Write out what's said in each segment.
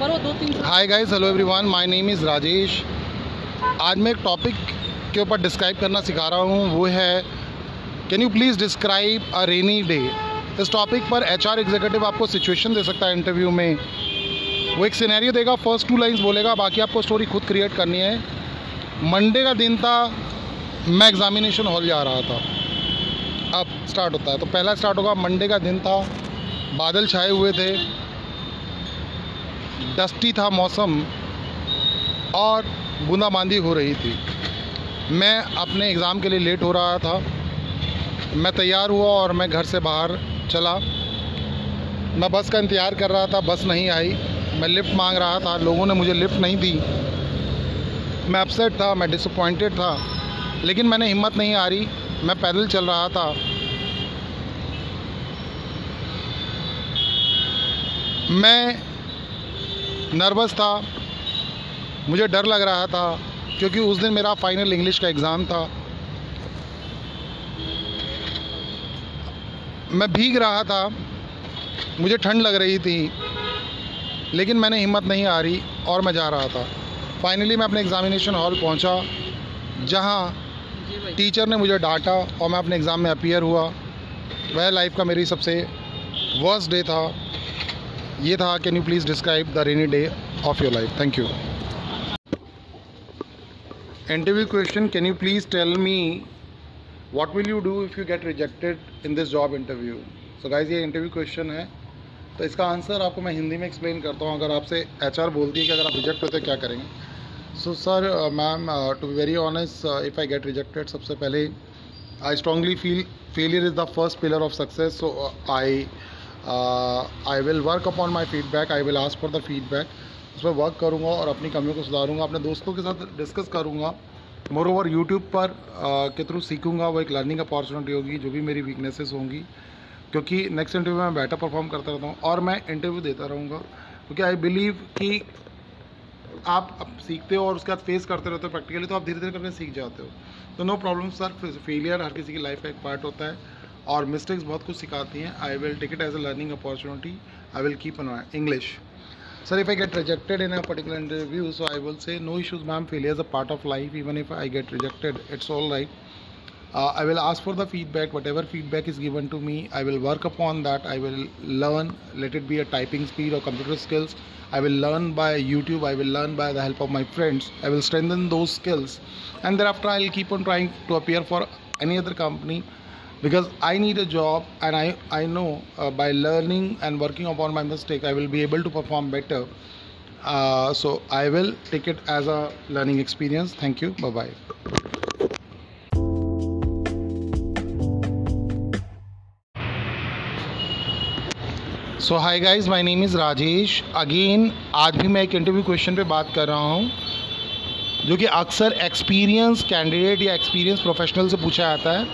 वो दो तीन hi guys hello everyone my name is Rajesh आज मैं एक टॉपिक के ऊपर डिस्क्राइब करना सिखा रहा हूँ, वो है can you please describe a rainy day इस टॉपिक पर एच आर एग्जीक्यूटिव आपको सिचुएशन दे सकता है इंटरव्यू में। वो एक सिनेरियो देगा फ़र्स्ट टू लाइंस बोलेगा, बाकी आपको स्टोरी खुद क्रिएट करनी है। मंडे का दिन था, मैं एग्ज़ामिनेशन हॉल जा रहा था। अब स्टार्ट होता है। तो पहला स्टार्ट होगा मंडे का दिन था, बादल छाए हुए थे। डस्टी था मौसम और बूंदाबांदी हो रही थी। मैं अपने एग्ज़ाम के लिए लेट हो रहा था। मैं तैयार हुआ और मैं घर से बाहर चला। मैं बस का इंतज़ार कर रहा था, बस नहीं आई। मैं लिफ्ट मांग रहा था, लोगों ने मुझे लिफ्ट नहीं दी। मैं अपसेट था, मैं डिसअपॉइंटेड था, लेकिन मैंने हिम्मत नहीं आ रही मैं पैदल चल रहा था। मैं नर्वस था। मुझे डर लग रहा था क्योंकि उस दिन मेरा फाइनल इंग्लिश का एग्ज़ाम था। मैं भीग रहा था। मुझे ठंड लग रही थी, लेकिन मैंने हिम्मत नहीं आ रही और मैं जा रहा था। फाइनली मैं अपने एग्ज़ामिनेशन हॉल पहुँचा, जहाँ टीचर ने मुझे डांटा और मैं अपने एग्ज़ाम में अपीयर हुआ। वह लाइफ का मेरी सबसे वर्स्ट डे था। ये था can you please describe the rainy day of your life thank you interview question, can you please tell me what will you do if you get rejected in this job interview? So guys, ये interview question है। तो इसका answer आपको मैं हिंदी में explain करता हूँ। अगर आपसे एच आर बोलती है कि अगर आप रिजेक्ट होते क्या करेंगे? So sir ma'am to be very honest if I get rejected सबसे पहले I strongly feel failure is the first pillar of success so I I will work upon my feedback I will ask for the feedback उस पर work करूँगा और अपनी कमियों को सुधारूँगा अपने दोस्तों के साथ डिस्कस करूँगा। मोर ओवर यूट्यूब पर uh, के थ्रू सीखूँगा। वो एक लर्निंग अपॉर्चुनिटी होगी जो भी मेरी वीकनेसेस होंगी। क्योंकि नेक्स्ट इंटरव्यू में बेटर परफॉर्म करता रहता हूँ और मैं इंटरव्यू देता रहूँगा। क्योंकि आई बिलीव कि आप अब सीखते हो और उसके बाद फेस करते रहते हो प्रैक्टिकली तो आप धीरे धीरे करके सीख जाते हो। तो नो प्रॉब्लम सर फेलियर हर किसी की लाइफ का एक पार्ट होता है। और मिस्टेक्स बहुत कुछ सिखाती हैं I will take it as a learning opportunity I will keep annoy English sir if I get rejected in a particular interview so I will say no issues ma'am failure a part of life even if I get rejected it's all right I will ask for the feedback whatever feedback is given to me I will work up on that I will learn let it be a typing speed और computer skills I will learn by YouTube I will learn by the help of my friends I will strengthen दो skills and thereafter I will keep on trying to appear for any other company because I need a job and I, I know uh, by learning and working upon my mistake I will be able to perform better uh, so I will take it as a learning experience thank you bye bye so hi guys my name is Rajesh again आज भी मैं एक interview question पे बात कर रहा हूँ जो कि अक्सर एक्सपीरियंस कैंडिडेट या एक्सपीरियंस प्रोफेशनल से पूछा जाता है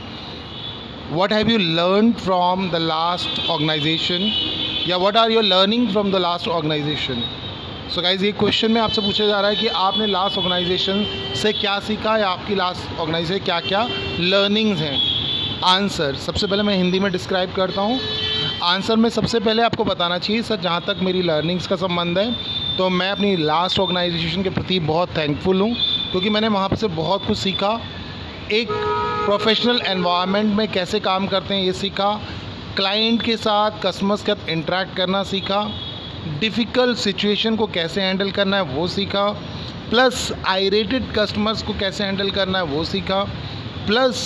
what have you learned from the last organization? या what are you learning from the last organization? सो गाइज़ ये क्वेश्चन में आपसे पूछा जा रहा है कि आपने लास्ट ऑर्गेनाइजेशन से क्या सीखा या आपकी लास्ट ऑर्गेनाइजेशन क्या क्या लर्निंग्स हैं? आंसर सबसे पहले मैं हिंदी में डिस्क्राइब करता हूँ। आंसर में सबसे पहले आपको बताना चाहिए, सर, जहाँ तक मेरी लर्निंग्स का संबंध है तो मैं अपनी लास्ट ऑर्गेनाइजेशन के प्रति बहुत थैंकफुल हूँ, क्योंकि मैंने वहाँ से बहुत कुछ सीखा। एक प्रोफेशनल एनवायरनमेंट में कैसे काम करते हैं, ये सीखा। क्लाइंट के साथ कस्टमर्स के साथ इंटरेक्ट करना सीखा। डिफ़िकल्ट सिचुएशन को कैसे हैंडल करना है, वो सीखा। प्लस आईरेटेड कस्टमर्स को कैसे हैंडल करना है, वो सीखा। प्लस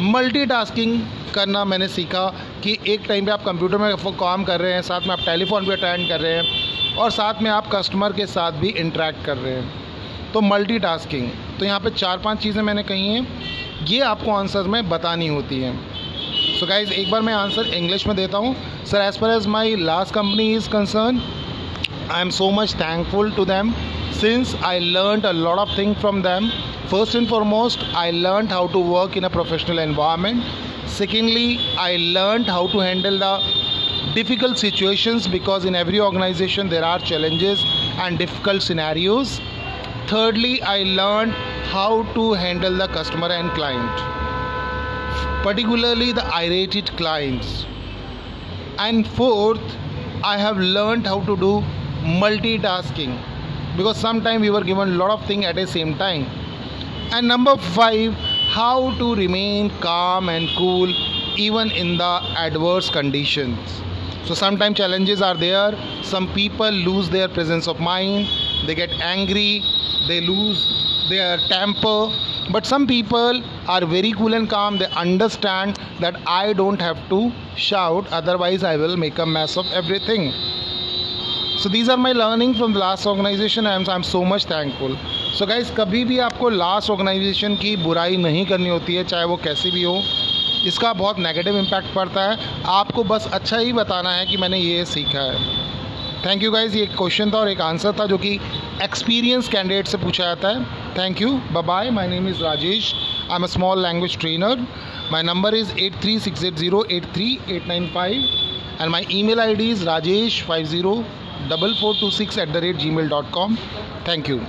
मल्टीटास्किंग करना मैंने सीखा कि एक टाइम पे आप कंप्यूटर में काम कर रहे हैं, साथ में आप टेलीफोन भी अटेंड कर रहे हैं और साथ में आप कस्टमर के साथ भी इंटरेक्ट कर रहे हैं। तो मल्टीटास्किंग तो यहाँ पे चार पाँच चीज़ें मैंने कही हैं। ये आपको आंसर में बतानी होती है। सो so गाइज़ एक बार मैं आंसर इंग्लिश में देता हूँ। Sir as far as my last company is concern I am so much thankful to them since I learn a lot of thing from them first and foremost I learn how to work in a professional environment secondly I learn how to handle the difficult situations because in every organization there are challenges and difficult scenarios. Thirdly, i learned how to handle the customer and client particularly the irate clients. And fourth i have learned how to do multitasking because sometimes we were given a lot of things at the same time. And number 5 how to remain calm and cool even in the adverse conditions. So sometimes challenges are there. Some people lose their presence of mind. They get angry. They lose their temper but some people are very cool and calm they understand that i don't have to shout otherwise i will make a mess of everything so these are my learning from the last organization and i'm so much thankful so guys कभी भी आपको last organisation की बुराई नहीं करनी होती है चाहे वो कैसी भी हो इसका बहुत नेगेटिव इम्पैक्ट पड़ता है आपको बस अच्छा ही बताना है कि मैंने ये सीखा है थैंक यू गाइज़ ये एक क्वेश्चन था और एक आंसर था जो कि एक्सपीरियंस कैंडिडेट से पूछा जाता है Thank you. Bye bye. My name is Rajesh. I'm a small language trainer. My number is 83680 and my email ID is rajesh504426 at the rate gmail.com. Thank you.